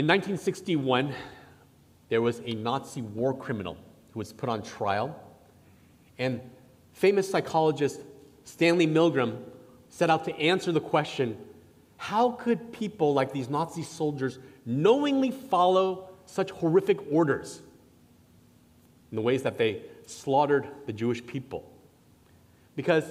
In 1961, there was a Nazi war criminal who was put on trial, and famous psychologist Stanley Milgram set out to answer the question how could people like these Nazi soldiers knowingly follow such horrific orders in the ways that they slaughtered the Jewish people? Because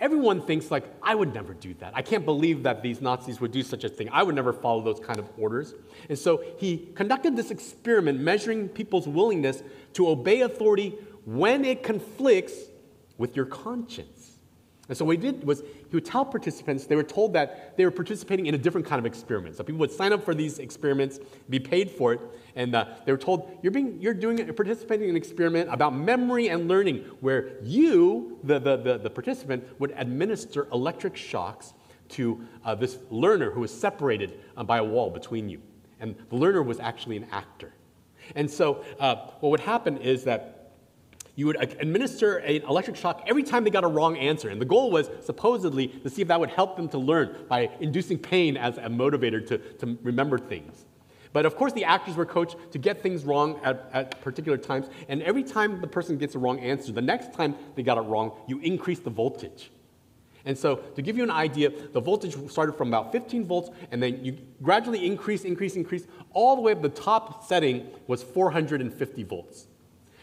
everyone thinks like i would never do that. I can't believe that these nazis would do such a thing. I would never follow those kind of orders. And so he conducted this experiment measuring people's willingness to obey authority when it conflicts with your conscience and so what he did was he would tell participants, they were told that they were participating in a different kind of experiment. So people would sign up for these experiments, be paid for it, and uh, they were told, you're, being, you're doing, you're participating in an experiment about memory and learning, where you, the, the, the, the participant, would administer electric shocks to uh, this learner who was separated uh, by a wall between you. And the learner was actually an actor. And so uh, what would happen is that you would administer an electric shock every time they got a wrong answer. And the goal was supposedly to see if that would help them to learn by inducing pain as a motivator to, to remember things. But of course, the actors were coached to get things wrong at, at particular times. And every time the person gets a wrong answer, the next time they got it wrong, you increase the voltage. And so, to give you an idea, the voltage started from about 15 volts, and then you gradually increase, increase, increase, all the way up the top setting was 450 volts.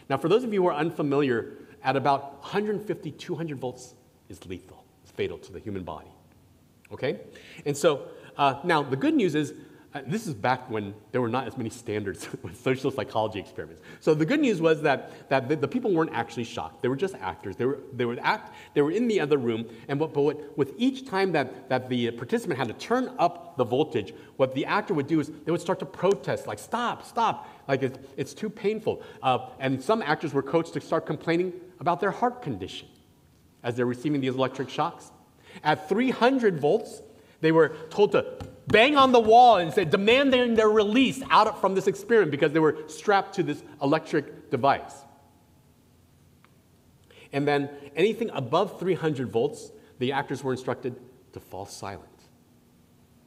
Now, for those of you who are unfamiliar, at about 150, 200 volts is lethal, it's fatal to the human body. Okay? And so, uh, now the good news is this is back when there were not as many standards with social psychology experiments. So the good news was that, that the, the, people weren't actually shocked. They were just actors. They were, they would act, they were in the other room, and what, but what, with each time that, that the participant had to turn up the voltage, what the actor would do is they would start to protest, like, stop, stop, like it's, it's too painful. Uh, and some actors were coached to start complaining about their heart condition as they're receiving these electric shocks. At 300 volts, they were told to bang on the wall and say, demanding their release out from this experiment because they were strapped to this electric device. And then anything above 300 volts, the actors were instructed to fall silent.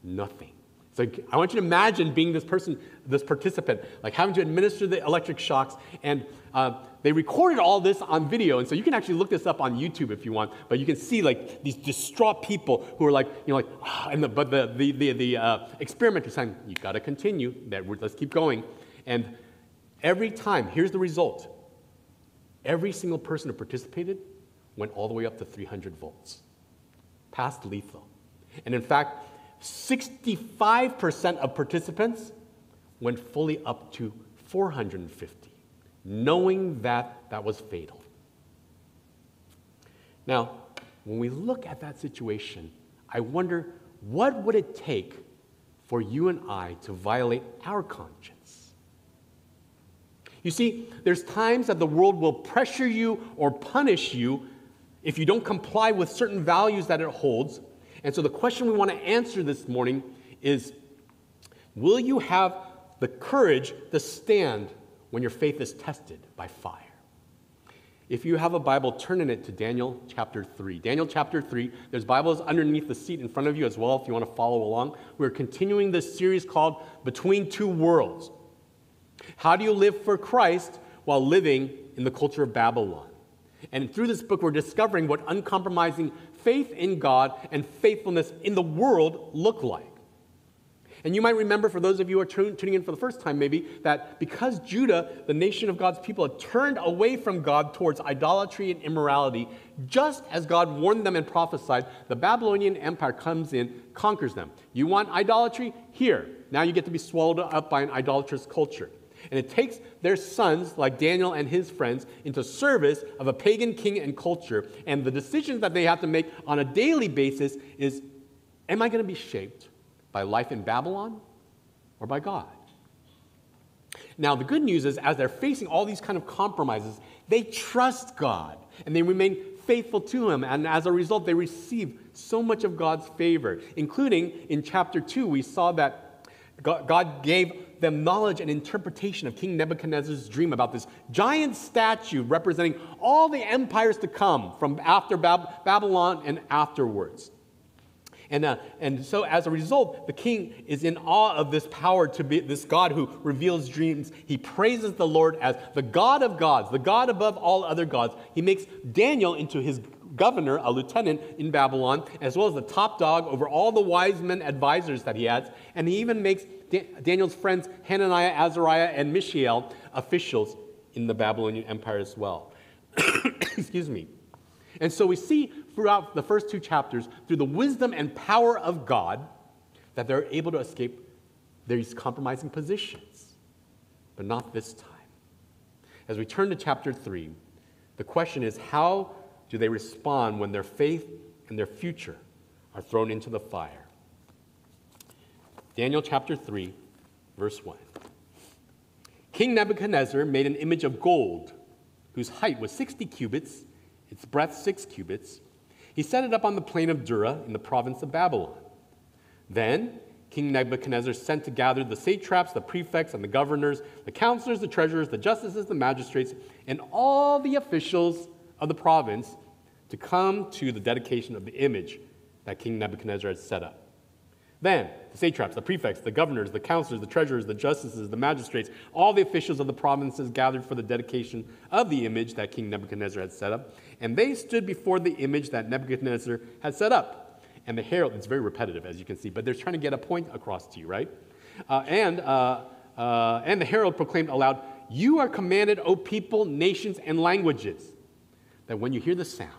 Nothing. So I want you to imagine being this person, this participant, like having to administer the electric shocks. And uh, they recorded all this on video. And so you can actually look this up on YouTube if you want. But you can see like these distraught people who are like, you know, like, oh, and the, but the, the, the, the uh, saying, you got to continue. That, let's keep going. And every time, here's the result. Every single person who participated went all the way up to 300 volts, past lethal. And in fact, 65% of participants went fully up to 450, knowing that that was fatal. Now, when we look at that situation, I wonder what would it take for you and I to violate our conscience? You see, there's times that the world will pressure you or punish you if you don't comply with certain values that it holds and so the question we want to answer this morning is Will you have the courage to stand when your faith is tested by fire? If you have a Bible, turn in it to Daniel chapter 3. Daniel chapter 3, there's Bibles underneath the seat in front of you as well if you want to follow along. We're continuing this series called Between Two Worlds. How do you live for Christ while living in the culture of Babylon? And through this book, we're discovering what uncompromising faith in God and faithfulness in the world look like. And you might remember, for those of you who are tuning in for the first time, maybe, that because Judah, the nation of God's people, had turned away from God towards idolatry and immorality, just as God warned them and prophesied, the Babylonian Empire comes in, conquers them. You want idolatry? Here. Now you get to be swallowed up by an idolatrous culture. And it takes their sons, like Daniel and his friends, into service of a pagan king and culture. And the decisions that they have to make on a daily basis is Am I going to be shaped by life in Babylon or by God? Now, the good news is, as they're facing all these kind of compromises, they trust God and they remain faithful to Him. And as a result, they receive so much of God's favor, including in chapter 2, we saw that God gave them knowledge and interpretation of King Nebuchadnezzar's dream about this giant statue representing all the empires to come from after Bab- Babylon and afterwards. And, uh, and so, as a result, the king is in awe of this power to be this God who reveals dreams. He praises the Lord as the God of gods, the God above all other gods. He makes Daniel into his governor, a lieutenant in Babylon, as well as the top dog over all the wise men advisors that he has. And he even makes Daniel's friends Hananiah, Azariah, and Mishael officials in the Babylonian Empire as well. Excuse me. And so we see throughout the first two chapters, through the wisdom and power of God, that they're able to escape these compromising positions. But not this time. As we turn to chapter 3, the question is how do they respond when their faith and their future are thrown into the fire? Daniel chapter 3, verse 1. King Nebuchadnezzar made an image of gold whose height was 60 cubits, its breadth 6 cubits. He set it up on the plain of Dura in the province of Babylon. Then King Nebuchadnezzar sent to gather the satraps, the prefects, and the governors, the counselors, the treasurers, the justices, the magistrates, and all the officials of the province to come to the dedication of the image that King Nebuchadnezzar had set up. Then the satraps, the prefects, the governors, the counselors, the treasurers, the justices, the magistrates, all the officials of the provinces gathered for the dedication of the image that King Nebuchadnezzar had set up. And they stood before the image that Nebuchadnezzar had set up. And the herald, it's very repetitive, as you can see, but they're trying to get a point across to you, right? Uh, and, uh, uh, and the herald proclaimed aloud, You are commanded, O people, nations, and languages, that when you hear the sound,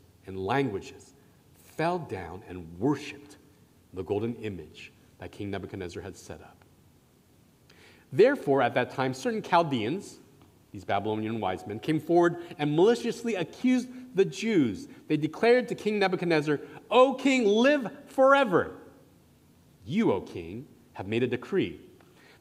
and languages fell down and worshiped the golden image that King Nebuchadnezzar had set up. Therefore, at that time, certain Chaldeans, these Babylonian wise men, came forward and maliciously accused the Jews. They declared to King Nebuchadnezzar, O king, live forever. You, O king, have made a decree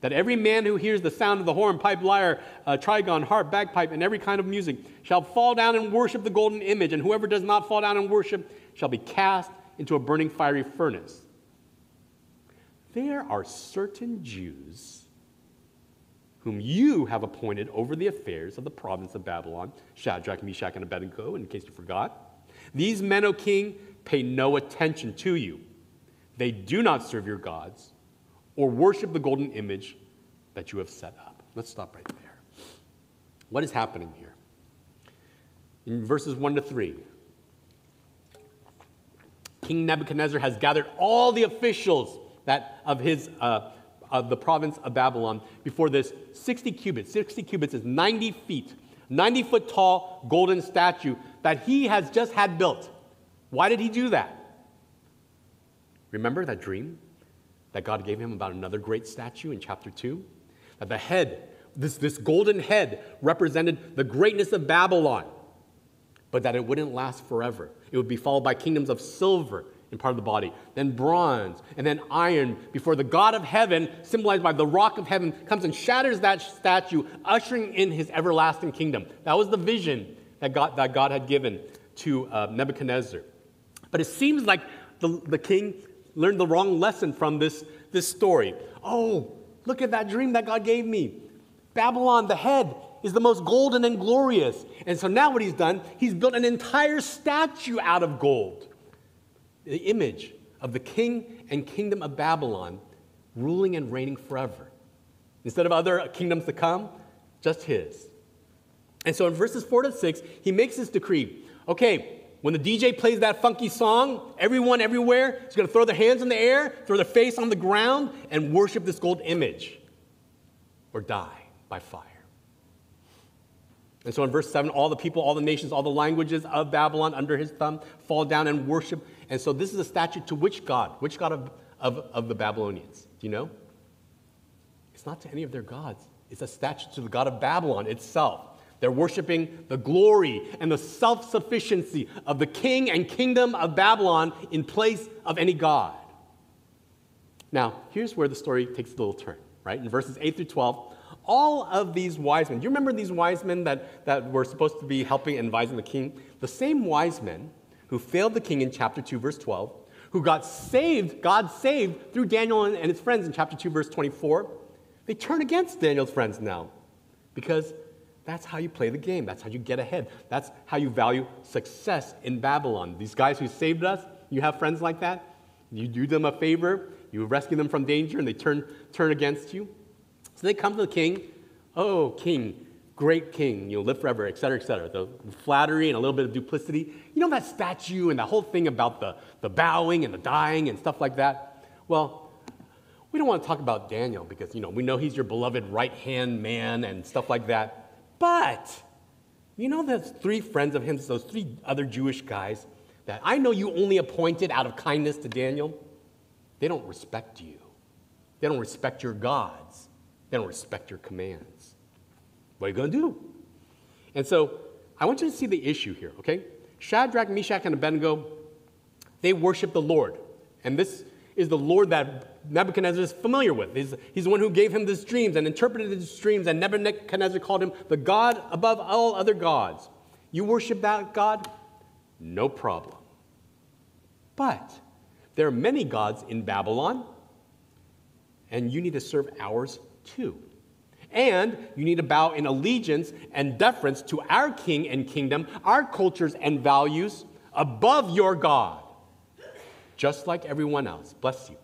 that every man who hears the sound of the horn, pipe, lyre, uh, trigon, harp, bagpipe, and every kind of music shall fall down and worship the golden image, and whoever does not fall down and worship shall be cast into a burning fiery furnace. There are certain Jews whom you have appointed over the affairs of the province of Babylon Shadrach, Meshach, and Abednego, in case you forgot. These men, O king, pay no attention to you. They do not serve your gods or worship the golden image that you have set up. Let's stop right there. What is happening here? In verses 1 to 3, King Nebuchadnezzar has gathered all the officials that of his uh, of the province of Babylon before this 60 cubits. 60 cubits is 90 feet, 90 foot tall golden statue that he has just had built. Why did he do that? Remember that dream? That God gave him about another great statue in chapter 2? That the head, this, this golden head, represented the greatness of Babylon, but that it wouldn't last forever. It would be followed by kingdoms of silver in part of the body, then bronze, and then iron, before the God of heaven, symbolized by the rock of heaven, comes and shatters that statue, ushering in his everlasting kingdom. That was the vision that God, that God had given to uh, Nebuchadnezzar. But it seems like the, the king learned the wrong lesson from this, this story. Oh, look at that dream that God gave me. Babylon, the head, is the most golden and glorious. And so now what he's done, he's built an entire statue out of gold. The image of the king and kingdom of Babylon ruling and reigning forever. Instead of other kingdoms to come, just his. And so in verses 4 to 6, he makes this decree okay, when the DJ plays that funky song, everyone everywhere is going to throw their hands in the air, throw their face on the ground, and worship this gold image or die by fire. And so in verse 7, all the people, all the nations, all the languages of Babylon under his thumb fall down and worship. And so this is a statue to which God? Which God of, of, of the Babylonians? Do you know? It's not to any of their gods, it's a statue to the God of Babylon itself. They're worshiping the glory and the self sufficiency of the king and kingdom of Babylon in place of any God. Now, here's where the story takes a little turn, right? In verses 8 through 12, all of these wise men, do you remember these wise men that, that were supposed to be helping and advising the king? The same wise men who failed the king in chapter 2, verse 12, who got saved, God saved through Daniel and, and his friends in chapter 2, verse 24, they turn against Daniel's friends now because that's how you play the game. That's how you get ahead. That's how you value success in Babylon. These guys who saved us, you have friends like that? You do them a favor, you rescue them from danger, and they turn, turn against you. So they come to the king. Oh, king, great king, you'll live forever, et cetera, et cetera. The flattery and a little bit of duplicity. You know that statue and that whole thing about the, the bowing and the dying and stuff like that? Well, we don't want to talk about Daniel because, you know, we know he's your beloved right hand man and stuff like that. But, you know, those three friends of his, those three other Jewish guys that I know you only appointed out of kindness to Daniel, they don't respect you. They don't respect your gods. They don't respect your commands. What are you going to do? And so I want you to see the issue here, okay? Shadrach, Meshach, and Abednego, they worship the Lord. And this is the Lord that Nebuchadnezzar is familiar with. He's, he's the one who gave him these dreams and interpreted his dreams, and Nebuchadnezzar called him the God above all other gods. You worship that God? No problem. But there are many gods in Babylon, and you need to serve ours too. And you need to bow in allegiance and deference to our king and kingdom, our cultures and values above your God, just like everyone else. Bless you.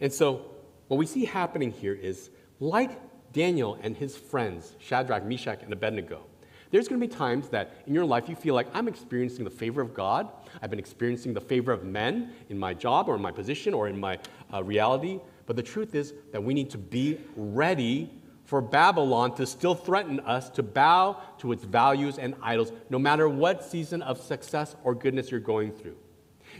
And so, what we see happening here is like Daniel and his friends, Shadrach, Meshach, and Abednego, there's going to be times that in your life you feel like I'm experiencing the favor of God. I've been experiencing the favor of men in my job or in my position or in my uh, reality. But the truth is that we need to be ready for Babylon to still threaten us to bow to its values and idols, no matter what season of success or goodness you're going through.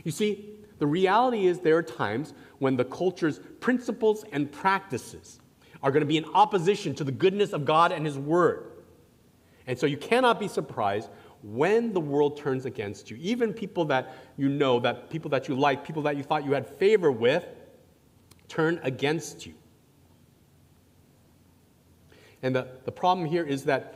You see, the reality is there are times when the culture's principles and practices are going to be in opposition to the goodness of God and His Word. And so you cannot be surprised when the world turns against you. Even people that you know, that people that you like, people that you thought you had favor with, turn against you. And the, the problem here is that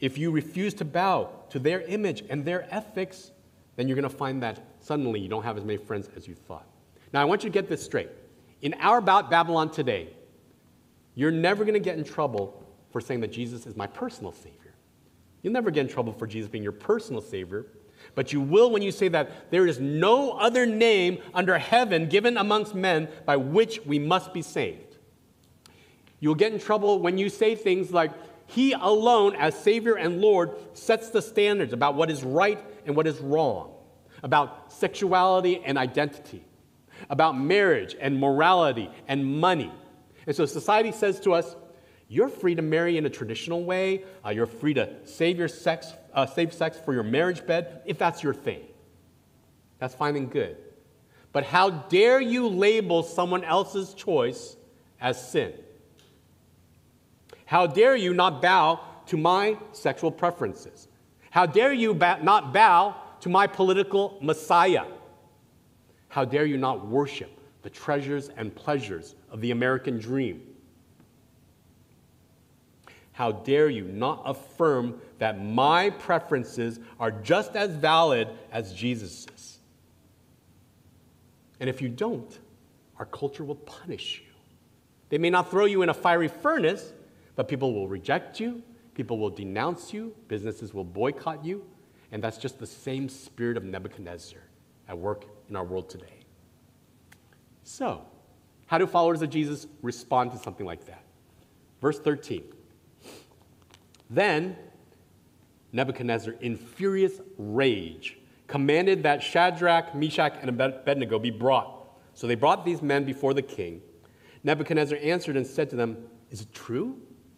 if you refuse to bow to their image and their ethics, then you're going to find that suddenly you don't have as many friends as you thought. Now, I want you to get this straight. In our about Babylon today, you're never going to get in trouble for saying that Jesus is my personal Savior. You'll never get in trouble for Jesus being your personal Savior but you will when you say that there is no other name under heaven given amongst men by which we must be saved. You'll get in trouble when you say things like, He alone, as Savior and Lord, sets the standards about what is right and what is wrong, about sexuality and identity, about marriage and morality and money. And so society says to us, you're free to marry in a traditional way. Uh, you're free to save your sex, uh, save sex for your marriage bed if that's your thing. That's fine and good. But how dare you label someone else's choice as sin? How dare you not bow to my sexual preferences? How dare you ba- not bow to my political messiah? How dare you not worship the treasures and pleasures of the American dream? How dare you not affirm that my preferences are just as valid as Jesus's? And if you don't, our culture will punish you. They may not throw you in a fiery furnace, but people will reject you, people will denounce you, businesses will boycott you, and that's just the same spirit of Nebuchadnezzar at work in our world today. So, how do followers of Jesus respond to something like that? Verse 13. Then Nebuchadnezzar, in furious rage, commanded that Shadrach, Meshach, and Abednego be brought. So they brought these men before the king. Nebuchadnezzar answered and said to them, Is it true,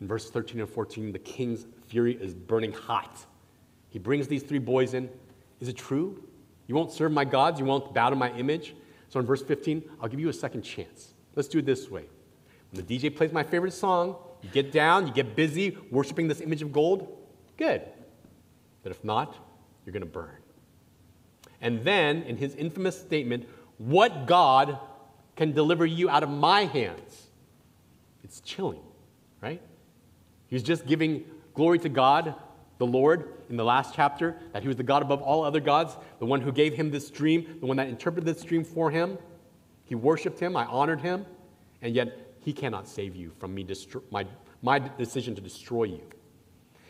In verse 13 and 14, the king's fury is burning hot. He brings these three boys in. Is it true? You won't serve my gods? You won't bow to my image? So in verse 15, I'll give you a second chance. Let's do it this way. When the DJ plays my favorite song, you get down, you get busy worshiping this image of gold. Good. But if not, you're going to burn. And then, in his infamous statement, what God can deliver you out of my hands? It's chilling, right? He's just giving glory to God, the Lord, in the last chapter, that he was the God above all other gods, the one who gave him this dream, the one that interpreted this dream for him. He worshiped him, I honored him, and yet he cannot save you from me, destro- my, my decision to destroy you.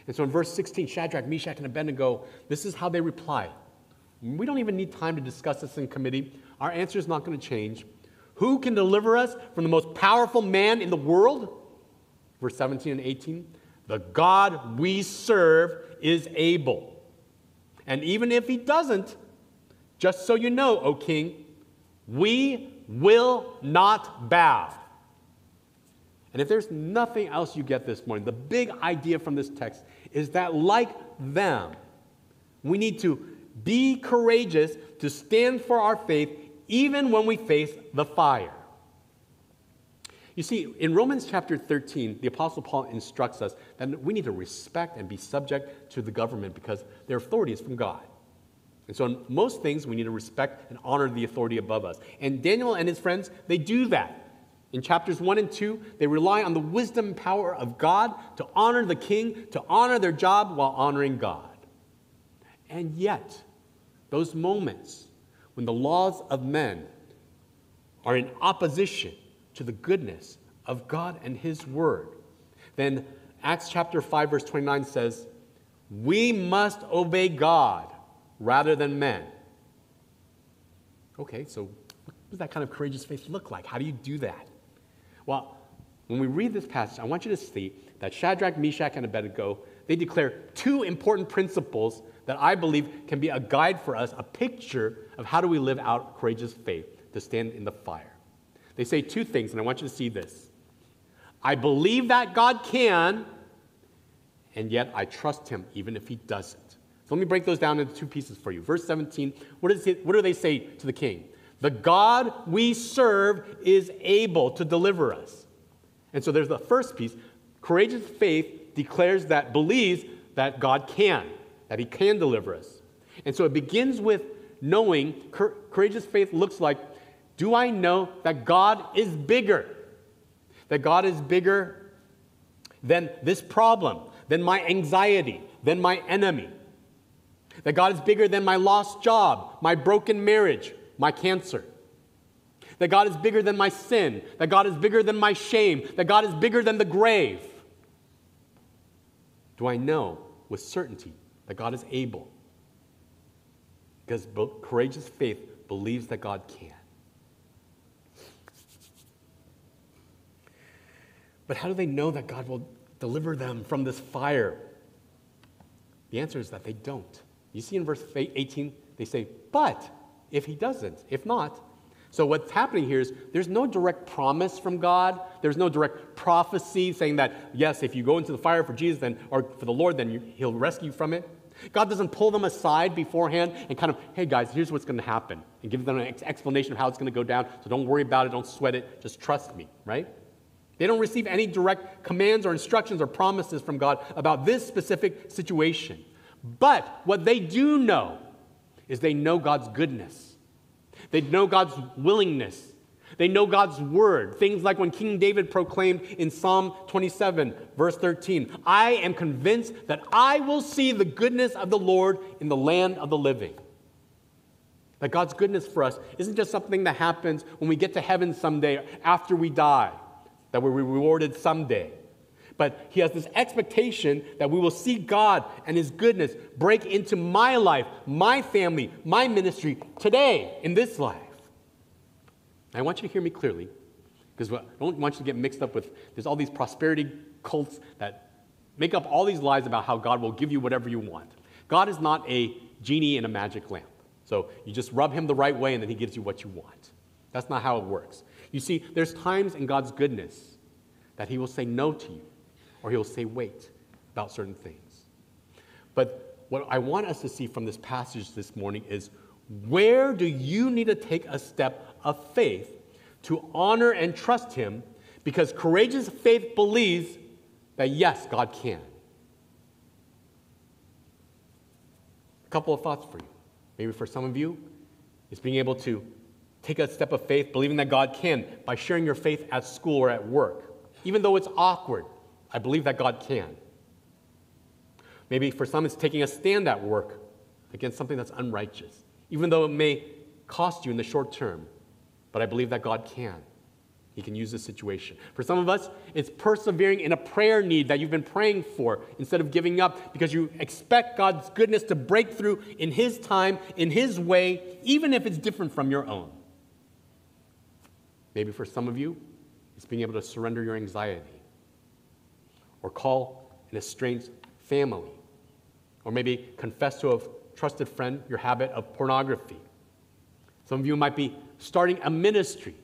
And so in verse 16, Shadrach, Meshach, and Abednego, this is how they reply. We don't even need time to discuss this in committee. Our answer is not going to change. Who can deliver us from the most powerful man in the world? Verse 17 and 18, the God we serve is able. And even if he doesn't, just so you know, O king, we will not bow. And if there's nothing else you get this morning, the big idea from this text is that, like them, we need to be courageous to stand for our faith even when we face the fire. You see, in Romans chapter 13, the Apostle Paul instructs us that we need to respect and be subject to the government because their authority is from God. And so, in most things, we need to respect and honor the authority above us. And Daniel and his friends, they do that. In chapters 1 and 2, they rely on the wisdom and power of God to honor the king, to honor their job while honoring God. And yet, those moments when the laws of men are in opposition to the goodness of God and His Word, then Acts chapter 5, verse 29 says, We must obey God rather than men. Okay, so what does that kind of courageous faith look like? How do you do that? Well, when we read this passage, I want you to see that Shadrach, Meshach, and Abednego, they declare two important principles that I believe can be a guide for us, a picture of how do we live out courageous faith to stand in the fire. They say two things, and I want you to see this. I believe that God can, and yet I trust him even if he doesn't. So let me break those down into two pieces for you. Verse 17, what, is it, what do they say to the king? The God we serve is able to deliver us. And so there's the first piece. Courageous faith declares that, believes that God can, that he can deliver us. And so it begins with knowing, courageous faith looks like do I know that God is bigger? That God is bigger than this problem, than my anxiety, than my enemy. That God is bigger than my lost job, my broken marriage, my cancer. That God is bigger than my sin. That God is bigger than my shame. That God is bigger than the grave. Do I know with certainty that God is able? Because courageous faith believes that God can. But how do they know that God will deliver them from this fire? The answer is that they don't. You see in verse 18, they say, but if he doesn't, if not. So what's happening here is there's no direct promise from God. There's no direct prophecy saying that, yes, if you go into the fire for Jesus then, or for the Lord, then you, he'll rescue you from it. God doesn't pull them aside beforehand and kind of, hey guys, here's what's going to happen, and give them an explanation of how it's going to go down. So don't worry about it, don't sweat it, just trust me, right? They don't receive any direct commands or instructions or promises from God about this specific situation. But what they do know is they know God's goodness. They know God's willingness. They know God's word. Things like when King David proclaimed in Psalm 27, verse 13, I am convinced that I will see the goodness of the Lord in the land of the living. That God's goodness for us isn't just something that happens when we get to heaven someday after we die, that we're rewarded someday. But He has this expectation that we will see God and His goodness break into my life, my family, my ministry today in this life. I want you to hear me clearly, because I don't want you to get mixed up with there's all these prosperity cults that make up all these lies about how God will give you whatever you want. God is not a genie in a magic lamp. So you just rub him the right way and then he gives you what you want. That's not how it works. You see, there's times in God's goodness that he will say no to you or he'll say wait about certain things. But what I want us to see from this passage this morning is where do you need to take a step of faith to honor and trust Him because courageous faith believes that yes, God can. A couple of thoughts for you. Maybe for some of you, it's being able to take a step of faith, believing that God can by sharing your faith at school or at work. Even though it's awkward, I believe that God can. Maybe for some, it's taking a stand at work against something that's unrighteous, even though it may cost you in the short term but I believe that God can. He can use this situation. For some of us, it's persevering in a prayer need that you've been praying for instead of giving up because you expect God's goodness to break through in His time, in His way, even if it's different from your own. Maybe for some of you, it's being able to surrender your anxiety or call an estranged family or maybe confess to a trusted friend your habit of pornography. Some of you might be starting a ministry.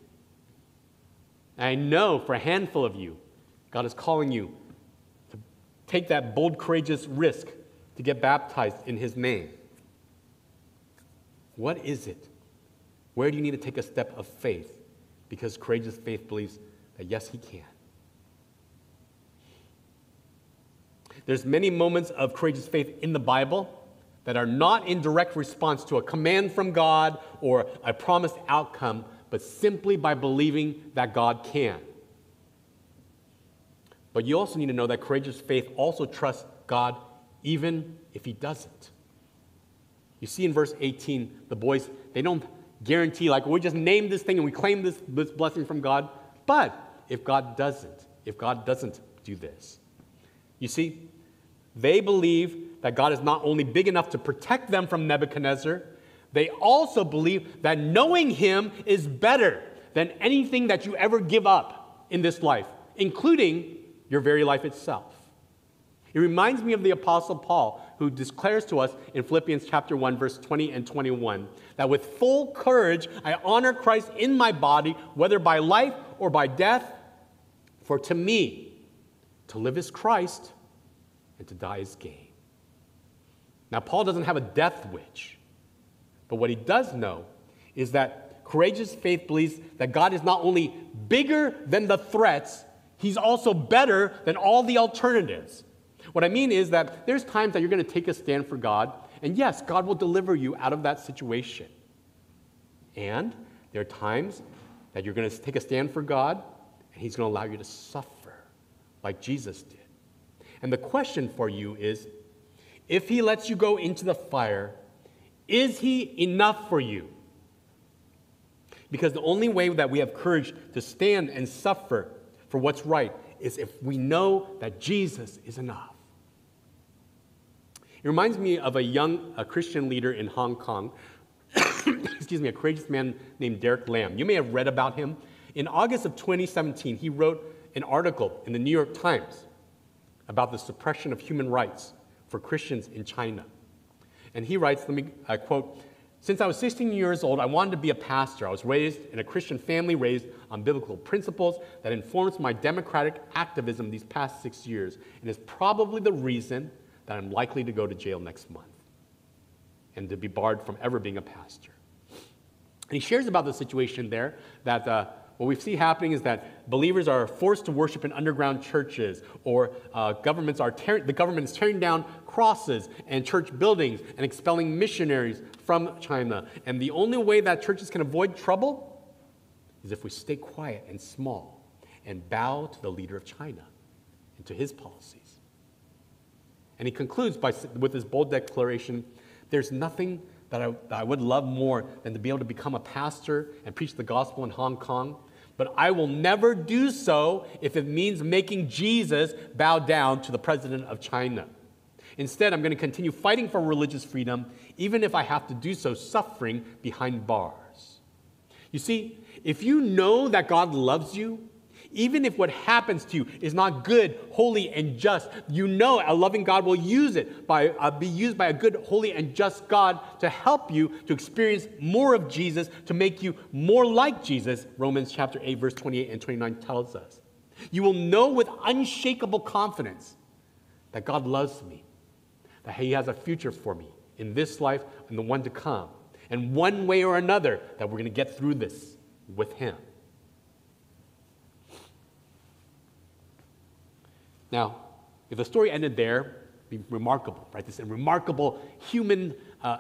I know for a handful of you, God is calling you to take that bold, courageous risk to get baptized in His name. What is it? Where do you need to take a step of faith? Because courageous faith believes that yes, He can. There's many moments of courageous faith in the Bible that are not in direct response to a command from God or a promised outcome, but simply by believing that God can. But you also need to know that courageous faith also trusts God even if He doesn't. You see in verse 18, the boys, they don't guarantee, like, we just name this thing and we claim this, this blessing from God. But if God doesn't, if God doesn't do this, you see, they believe that God is not only big enough to protect them from Nebuchadnezzar, they also believe that knowing Him is better than anything that you ever give up in this life, including your very life itself. It reminds me of the Apostle Paul, who declares to us in Philippians chapter 1, verse 20 and 21, that with full courage I honor Christ in my body, whether by life or by death. For to me, to live is Christ, and to die is gain. Now, Paul doesn't have a death wish, but what he does know is that courageous faith believes that God is not only bigger than the threats, he's also better than all the alternatives. What I mean is that there's times that you're going to take a stand for God, and yes, God will deliver you out of that situation. And there are times that you're going to take a stand for God, and He's going to allow you to suffer like Jesus did. And the question for you is if he lets you go into the fire, is he enough for you? Because the only way that we have courage to stand and suffer for what's right is if we know that Jesus is enough. It reminds me of a young a Christian leader in Hong Kong, excuse me, a courageous man named Derek Lam. You may have read about him. In August of 2017, he wrote an article in the New York Times about the suppression of human rights for Christians in China. And he writes, let me uh, quote, since I was 16 years old, I wanted to be a pastor. I was raised in a Christian family raised on biblical principles that informs my democratic activism these past six years and is probably the reason that I'm likely to go to jail next month and to be barred from ever being a pastor. And he shares about the situation there that uh, what we see happening is that believers are forced to worship in underground churches, or uh, governments are tear- the government is tearing down crosses and church buildings and expelling missionaries from China. And the only way that churches can avoid trouble is if we stay quiet and small and bow to the leader of China and to his policies. And he concludes by, with this bold declaration there's nothing that I, that I would love more than to be able to become a pastor and preach the gospel in Hong Kong, but I will never do so if it means making Jesus bow down to the president of China. Instead, I'm going to continue fighting for religious freedom, even if I have to do so suffering behind bars. You see, if you know that God loves you, even if what happens to you is not good, holy, and just, you know a loving God will use it by uh, be used by a good, holy, and just God to help you to experience more of Jesus, to make you more like Jesus. Romans chapter 8, verse 28 and 29 tells us. You will know with unshakable confidence that God loves me, that He has a future for me in this life and the one to come. And one way or another, that we're going to get through this with Him. Now, if the story ended there, be remarkable, right? This remarkable human uh,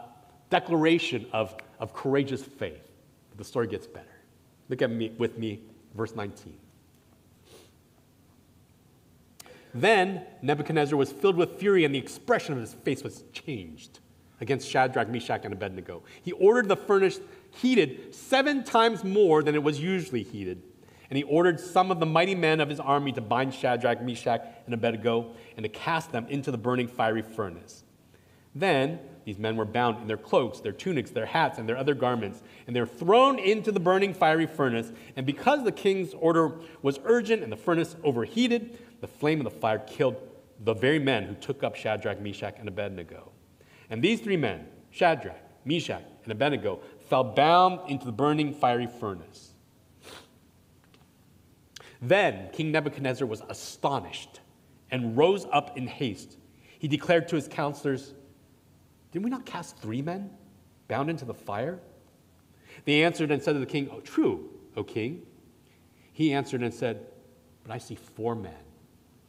declaration of, of courageous faith. But the story gets better. Look at me with me, verse 19. Then Nebuchadnezzar was filled with fury, and the expression of his face was changed against Shadrach, Meshach, and Abednego. He ordered the furnace heated seven times more than it was usually heated. And he ordered some of the mighty men of his army to bind Shadrach, Meshach, and Abednego and to cast them into the burning fiery furnace. Then these men were bound in their cloaks, their tunics, their hats, and their other garments, and they were thrown into the burning fiery furnace. And because the king's order was urgent and the furnace overheated, the flame of the fire killed the very men who took up Shadrach, Meshach, and Abednego. And these three men, Shadrach, Meshach, and Abednego, fell bound into the burning fiery furnace. Then King Nebuchadnezzar was astonished and rose up in haste. He declared to his counselors, Did we not cast three men bound into the fire? They answered and said to the king, Oh, true, O king. He answered and said, But I see four men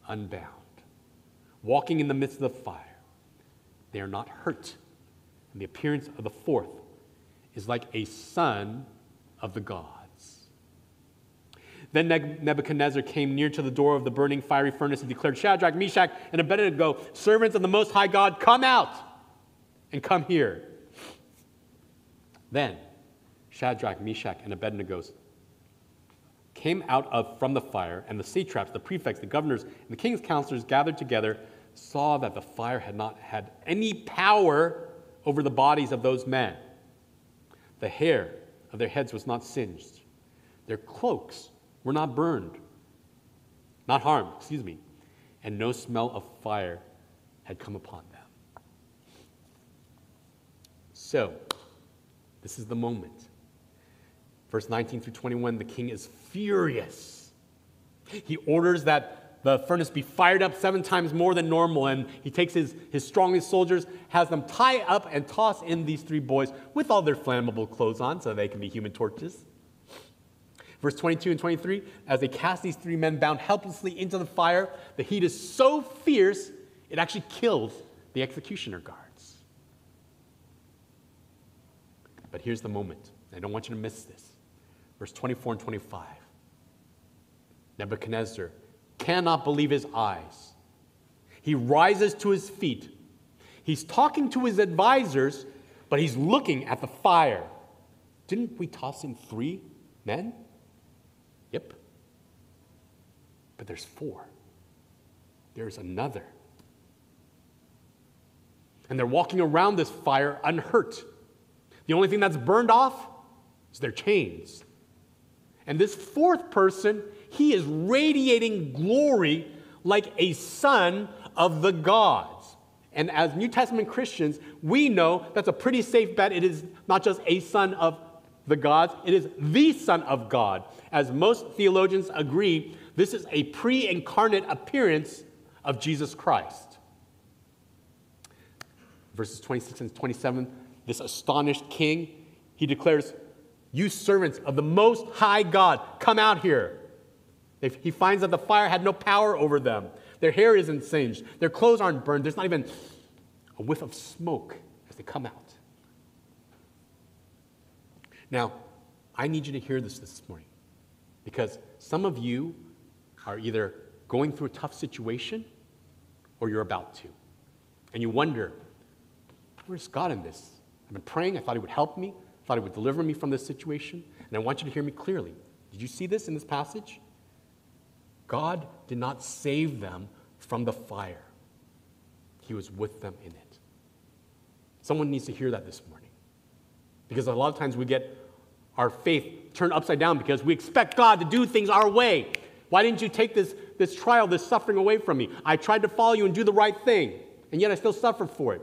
unbound, walking in the midst of the fire. They are not hurt. And the appearance of the fourth is like a son of the God. Then Nebuchadnezzar came near to the door of the burning fiery furnace and declared, Shadrach, Meshach, and Abednego, servants of the Most High God, come out and come here. Then Shadrach, Meshach, and Abednego came out of from the fire, and the satraps, the prefects, the governors, and the king's counselors gathered together, saw that the fire had not had any power over the bodies of those men. The hair of their heads was not singed, their cloaks were not burned, not harmed, excuse me, and no smell of fire had come upon them. So, this is the moment. Verse 19 through 21, the king is furious. He orders that the furnace be fired up seven times more than normal, and he takes his, his strongest soldiers, has them tie up and toss in these three boys with all their flammable clothes on so they can be human torches. Verse 22 and 23 as they cast these three men bound helplessly into the fire, the heat is so fierce it actually kills the executioner guards. But here's the moment. I don't want you to miss this. Verse 24 and 25. Nebuchadnezzar cannot believe his eyes. He rises to his feet. He's talking to his advisors, but he's looking at the fire. Didn't we toss in three men? Yep. But there's four. There's another. And they're walking around this fire unhurt. The only thing that's burned off is their chains. And this fourth person, he is radiating glory like a son of the gods. And as New Testament Christians, we know that's a pretty safe bet. It is not just a son of the gods, it is the Son of God. As most theologians agree, this is a pre incarnate appearance of Jesus Christ. Verses 26 and 27 this astonished king, he declares, You servants of the most high God, come out here. He finds that the fire had no power over them. Their hair isn't singed, their clothes aren't burned, there's not even a whiff of smoke as they come out. Now, I need you to hear this this morning. Because some of you are either going through a tough situation or you're about to. And you wonder, where's God in this? I've been praying. I thought He would help me, I thought He would deliver me from this situation. And I want you to hear me clearly. Did you see this in this passage? God did not save them from the fire, He was with them in it. Someone needs to hear that this morning. Because a lot of times we get our faith turned upside down because we expect God to do things our way. Why didn't you take this, this trial, this suffering away from me? I tried to follow you and do the right thing, and yet I still suffer for it.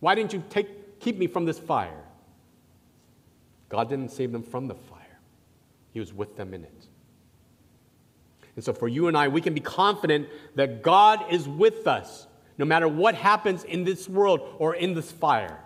Why didn't you take, keep me from this fire? God didn't save them from the fire, He was with them in it. And so, for you and I, we can be confident that God is with us no matter what happens in this world or in this fire.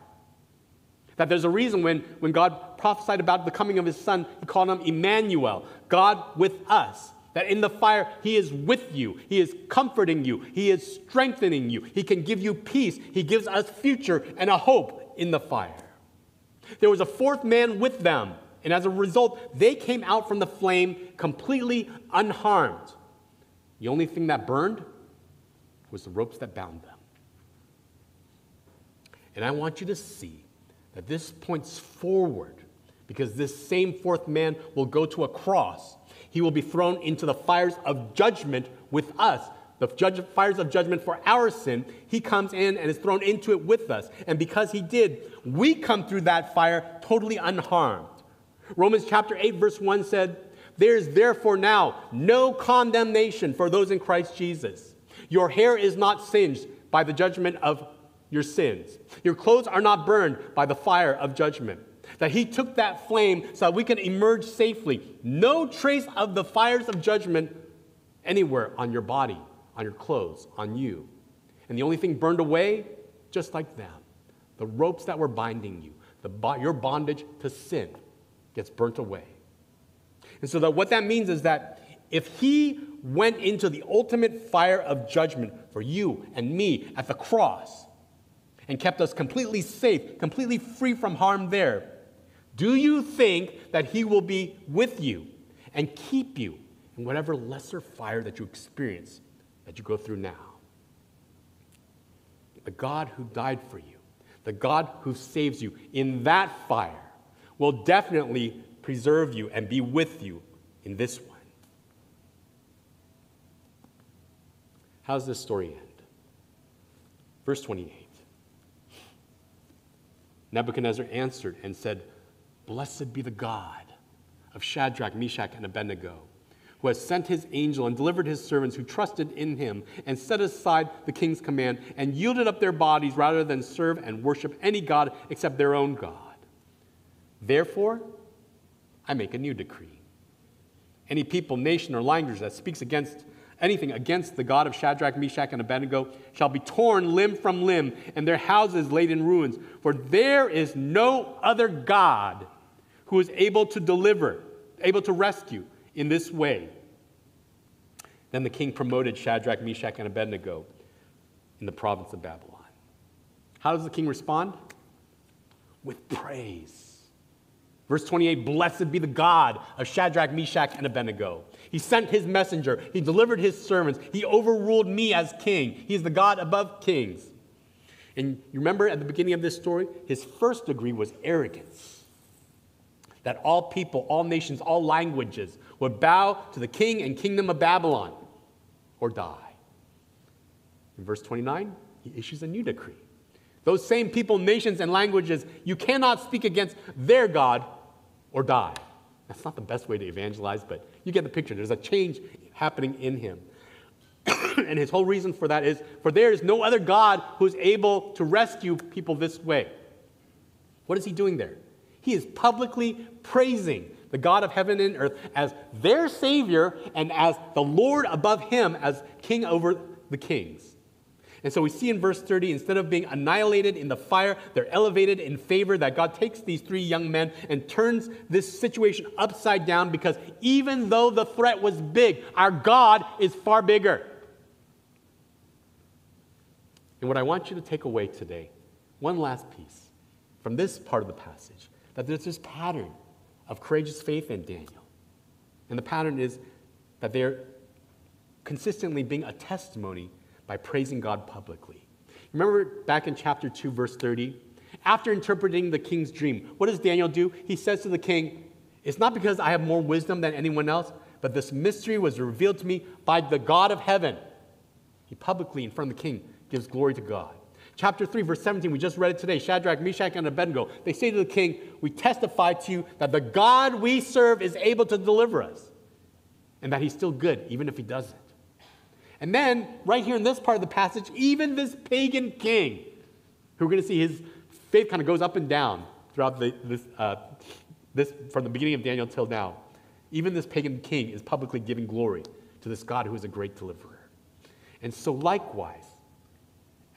That there's a reason when, when God prophesied about the coming of his son, he called him Emmanuel, God with us. That in the fire, he is with you, he is comforting you, he is strengthening you, he can give you peace, he gives us future and a hope in the fire. There was a fourth man with them, and as a result, they came out from the flame completely unharmed. The only thing that burned was the ropes that bound them. And I want you to see that this points forward because this same fourth man will go to a cross. He will be thrown into the fires of judgment with us, the judge, fires of judgment for our sin. He comes in and is thrown into it with us. And because he did, we come through that fire totally unharmed. Romans chapter 8, verse 1 said, There is therefore now no condemnation for those in Christ Jesus. Your hair is not singed by the judgment of your sins. Your clothes are not burned by the fire of judgment. That he took that flame so that we can emerge safely. No trace of the fires of judgment anywhere on your body, on your clothes, on you. And the only thing burned away, just like them, the ropes that were binding you, the, your bondage to sin gets burnt away. And so that what that means is that if he went into the ultimate fire of judgment for you and me at the cross, and kept us completely safe, completely free from harm there, do you think that He will be with you and keep you in whatever lesser fire that you experience, that you go through now? The God who died for you, the God who saves you in that fire, will definitely preserve you and be with you in this one. How does this story end? Verse 28. Nebuchadnezzar answered and said, Blessed be the God of Shadrach, Meshach, and Abednego, who has sent his angel and delivered his servants who trusted in him and set aside the king's command and yielded up their bodies rather than serve and worship any God except their own God. Therefore, I make a new decree. Any people, nation, or language that speaks against anything against the God of Shadrach, Meshach, and Abednego shall be torn limb from limb, and their houses laid in ruins. For there is no other God who is able to deliver, able to rescue in this way. Then the king promoted Shadrach, Meshach, and Abednego in the province of Babylon. How does the king respond? With praise. Verse 28 Blessed be the God of Shadrach, Meshach, and Abednego. He sent his messenger. He delivered his servants. He overruled me as king. He is the God above kings. And you remember at the beginning of this story, his first degree was arrogance. That all people, all nations, all languages would bow to the king and kingdom of Babylon or die. In verse 29, he issues a new decree. Those same people, nations, and languages, you cannot speak against their God or die. That's not the best way to evangelize, but you get the picture. There's a change happening in him. and his whole reason for that is for there is no other God who's able to rescue people this way. What is he doing there? He is publicly praising the God of heaven and earth as their Savior and as the Lord above him as king over the kings. And so we see in verse 30, instead of being annihilated in the fire, they're elevated in favor. That God takes these three young men and turns this situation upside down because even though the threat was big, our God is far bigger. And what I want you to take away today, one last piece from this part of the passage, that there's this pattern of courageous faith in Daniel. And the pattern is that they're consistently being a testimony by praising God publicly. Remember back in chapter 2, verse 30? After interpreting the king's dream, what does Daniel do? He says to the king, It's not because I have more wisdom than anyone else, but this mystery was revealed to me by the God of heaven. He publicly, in front of the king, gives glory to God. Chapter 3, verse 17, we just read it today. Shadrach, Meshach, and Abednego. They say to the king, We testify to you that the God we serve is able to deliver us, and that he's still good, even if he doesn't. And then, right here in this part of the passage, even this pagan king, who we're going to see his faith kind of goes up and down throughout the, this, uh, this, from the beginning of Daniel till now, even this pagan king is publicly giving glory to this God who is a great deliverer. And so, likewise,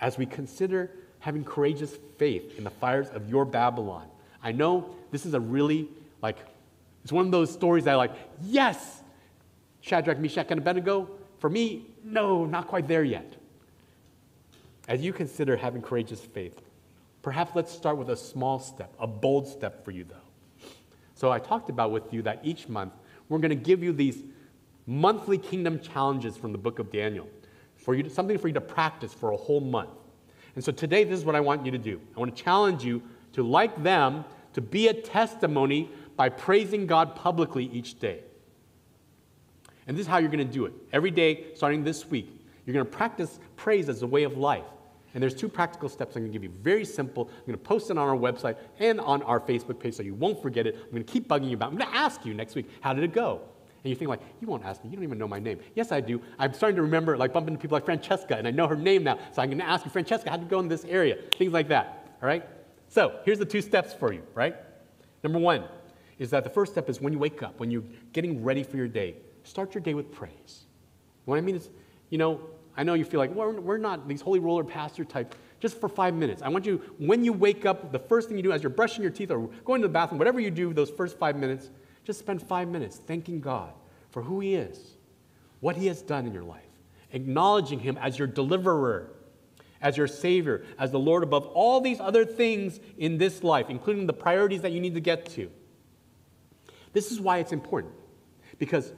as we consider having courageous faith in the fires of your Babylon. I know this is a really, like, it's one of those stories that, like, yes, Shadrach, Meshach, and Abednego. For me, no, not quite there yet. As you consider having courageous faith, perhaps let's start with a small step, a bold step for you, though. So I talked about with you that each month we're going to give you these monthly kingdom challenges from the book of Daniel for you to, something for you to practice for a whole month. And so today, this is what I want you to do. I want to challenge you to, like them, to be a testimony by praising God publicly each day. And this is how you're going to do it. Every day, starting this week, you're going to practice praise as a way of life. And there's two practical steps I'm going to give you. Very simple. I'm going to post it on our website and on our Facebook page so you won't forget it. I'm going to keep bugging you about it. I'm going to ask you next week, how did it go? And you think like, you won't ask me. You don't even know my name. Yes, I do. I'm starting to remember, like bumping into people like Francesca, and I know her name now. So I'm going to ask you, Francesca, how did you go in this area? Things like that. All right? So here's the two steps for you, right? Number one is that the first step is when you wake up, when you're getting ready for your day, start your day with praise. What I mean is, you know, I know you feel like, we're not these holy roller pastor type. Just for five minutes. I want you, when you wake up, the first thing you do as you're brushing your teeth or going to the bathroom, whatever you do those first five minutes, just spend five minutes thanking God for who He is, what He has done in your life, acknowledging Him as your deliverer, as your Savior, as the Lord above all these other things in this life, including the priorities that you need to get to. This is why it's important, because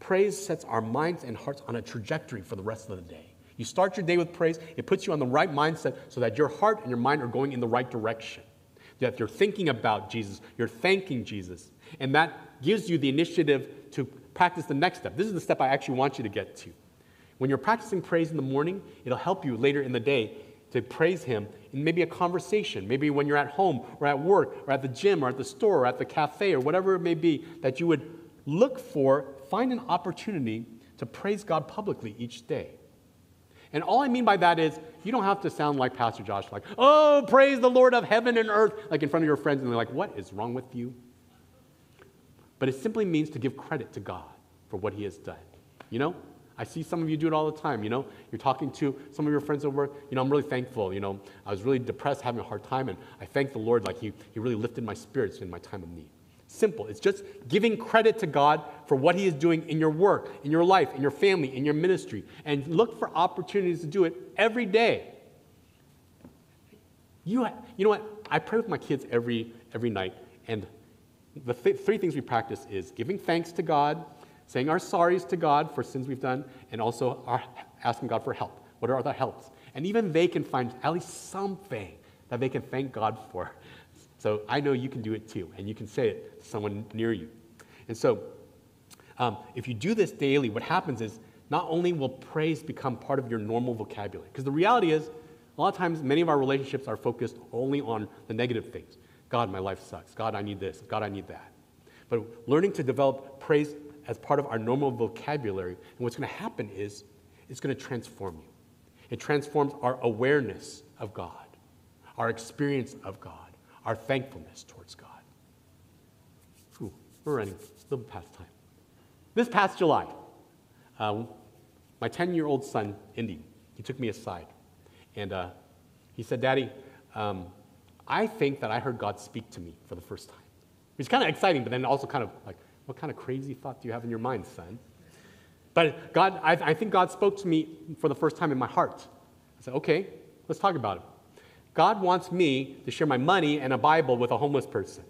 praise sets our minds and hearts on a trajectory for the rest of the day. You start your day with praise, it puts you on the right mindset so that your heart and your mind are going in the right direction. That you're thinking about Jesus, you're thanking Jesus, and that gives you the initiative to practice the next step. This is the step I actually want you to get to. When you're practicing praise in the morning, it'll help you later in the day to praise Him in maybe a conversation, maybe when you're at home or at work or at the gym or at the store or at the cafe or whatever it may be, that you would look for, find an opportunity to praise God publicly each day. And all I mean by that is you don't have to sound like Pastor Josh, like, oh, praise the Lord of heaven and earth, like in front of your friends, and they're like, what is wrong with you? But it simply means to give credit to God for what He has done. You know, I see some of you do it all the time. You know, you're talking to some of your friends at work. You know, I'm really thankful. You know, I was really depressed, having a hard time, and I thank the Lord, like He, he really lifted my spirits in my time of need. Simple. It's just giving credit to God for what He is doing in your work, in your life, in your family, in your ministry, and look for opportunities to do it every day. You, you know what? I pray with my kids every, every night, and the th- three things we practice is giving thanks to God, saying our sorries to God for sins we've done, and also our, asking God for help. What are other helps? And even they can find at least something that they can thank God for. So I know you can do it too, and you can say it to someone near you. And so, um, if you do this daily, what happens is not only will praise become part of your normal vocabulary, because the reality is, a lot of times, many of our relationships are focused only on the negative things. God, my life sucks. God, I need this. God, I need that. But learning to develop praise as part of our normal vocabulary, and what's going to happen is it's going to transform you. It transforms our awareness of God, our experience of God, our thankfulness towards God. We're running a little past time. This past July, uh, my 10 year old son, Indy, he took me aside and uh, he said, Daddy, um, I think that I heard God speak to me for the first time. It's kind of exciting, but then also kind of like, what kind of crazy thought do you have in your mind, son? But God, I, I think God spoke to me for the first time in my heart. I said, okay, let's talk about it. God wants me to share my money and a Bible with a homeless person.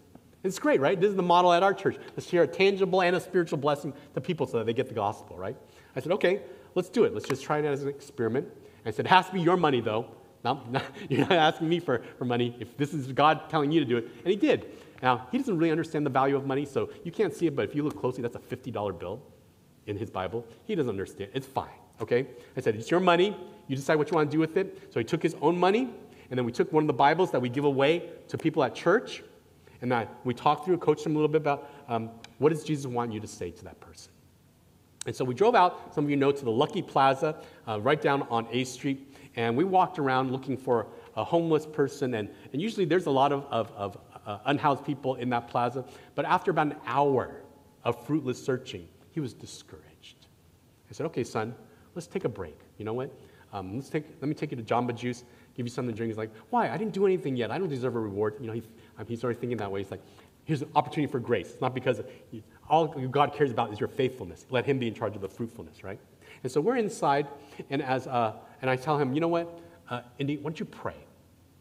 It's great, right? This is the model at our church. Let's share a tangible and a spiritual blessing to people so that they get the gospel, right? I said, okay, let's do it. Let's just try it as an experiment. I said, it has to be your money, though. Not, you're not asking me for, for money if this is God telling you to do it. And he did. Now, he doesn't really understand the value of money, so you can't see it, but if you look closely, that's a $50 bill in his Bible. He doesn't understand. It's fine, okay? I said, it's your money. You decide what you want to do with it. So he took his own money, and then we took one of the Bibles that we give away to people at church, and that we talked through, coached them a little bit about um, what does Jesus want you to say to that person. And so we drove out, some of you know, to the Lucky Plaza, uh, right down on A Street, and we walked around looking for a homeless person, and, and usually there's a lot of, of, of uh, unhoused people in that plaza. But after about an hour of fruitless searching, he was discouraged. I said, okay, son, let's take a break. You know what? Um, let's take, let me take you to Jamba Juice, give you something to drink. He's like, why? I didn't do anything yet. I don't deserve a reward. You know, he, um, he's already thinking that way. He's like, here's an opportunity for grace. It's not because all God cares about is your faithfulness. Let him be in charge of the fruitfulness, right? And so we're inside, and, as, uh, and I tell him, you know what, uh, Indy, why don't you pray?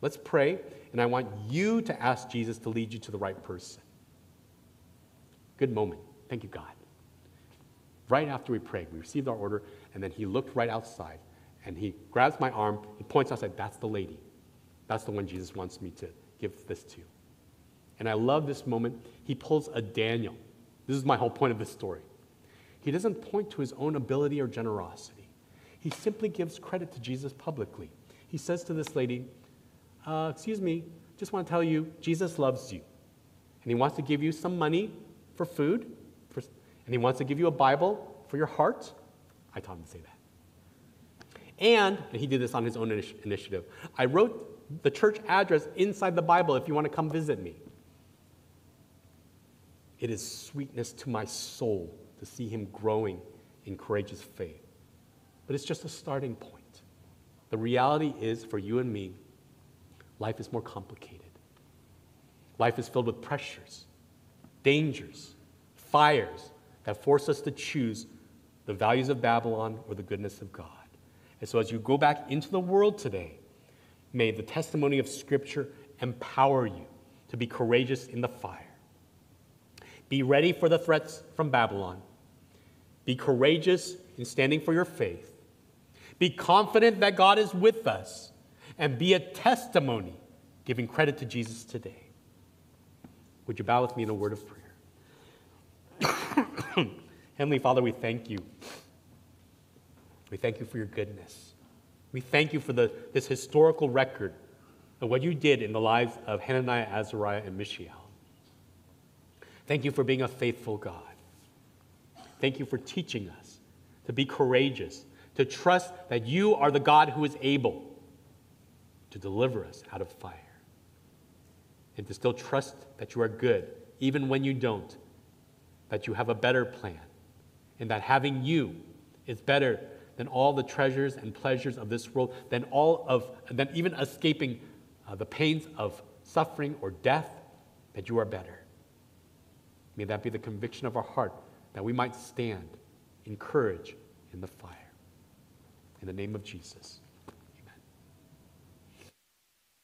Let's pray, and I want you to ask Jesus to lead you to the right person. Good moment. Thank you, God. Right after we prayed, we received our order, and then he looked right outside, and he grabs my arm, he points outside, that's the lady. That's the one Jesus wants me to give this to. And I love this moment. He pulls a Daniel. This is my whole point of this story. He doesn't point to his own ability or generosity. He simply gives credit to Jesus publicly. He says to this lady, uh, Excuse me, just want to tell you, Jesus loves you. And he wants to give you some money for food, for, and he wants to give you a Bible for your heart. I taught him to say that. And, and he did this on his own initiative, I wrote the church address inside the Bible if you want to come visit me. It is sweetness to my soul to see him growing in courageous faith. But it's just a starting point. The reality is, for you and me, life is more complicated. Life is filled with pressures, dangers, fires that force us to choose the values of Babylon or the goodness of God. And so, as you go back into the world today, may the testimony of Scripture empower you to be courageous in the fire. Be ready for the threats from Babylon. Be courageous in standing for your faith. Be confident that God is with us. And be a testimony giving credit to Jesus today. Would you bow with me in a word of prayer? Heavenly Father, we thank you. We thank you for your goodness. We thank you for the, this historical record of what you did in the lives of Hananiah, Azariah, and Mishael. Thank you for being a faithful God. Thank you for teaching us to be courageous, to trust that you are the God who is able to deliver us out of fire, and to still trust that you are good, even when you don't, that you have a better plan, and that having you is better than all the treasures and pleasures of this world, than all of, than even escaping uh, the pains of suffering or death, that you are better. May that be the conviction of our heart that we might stand in courage in the fire. In the name of Jesus.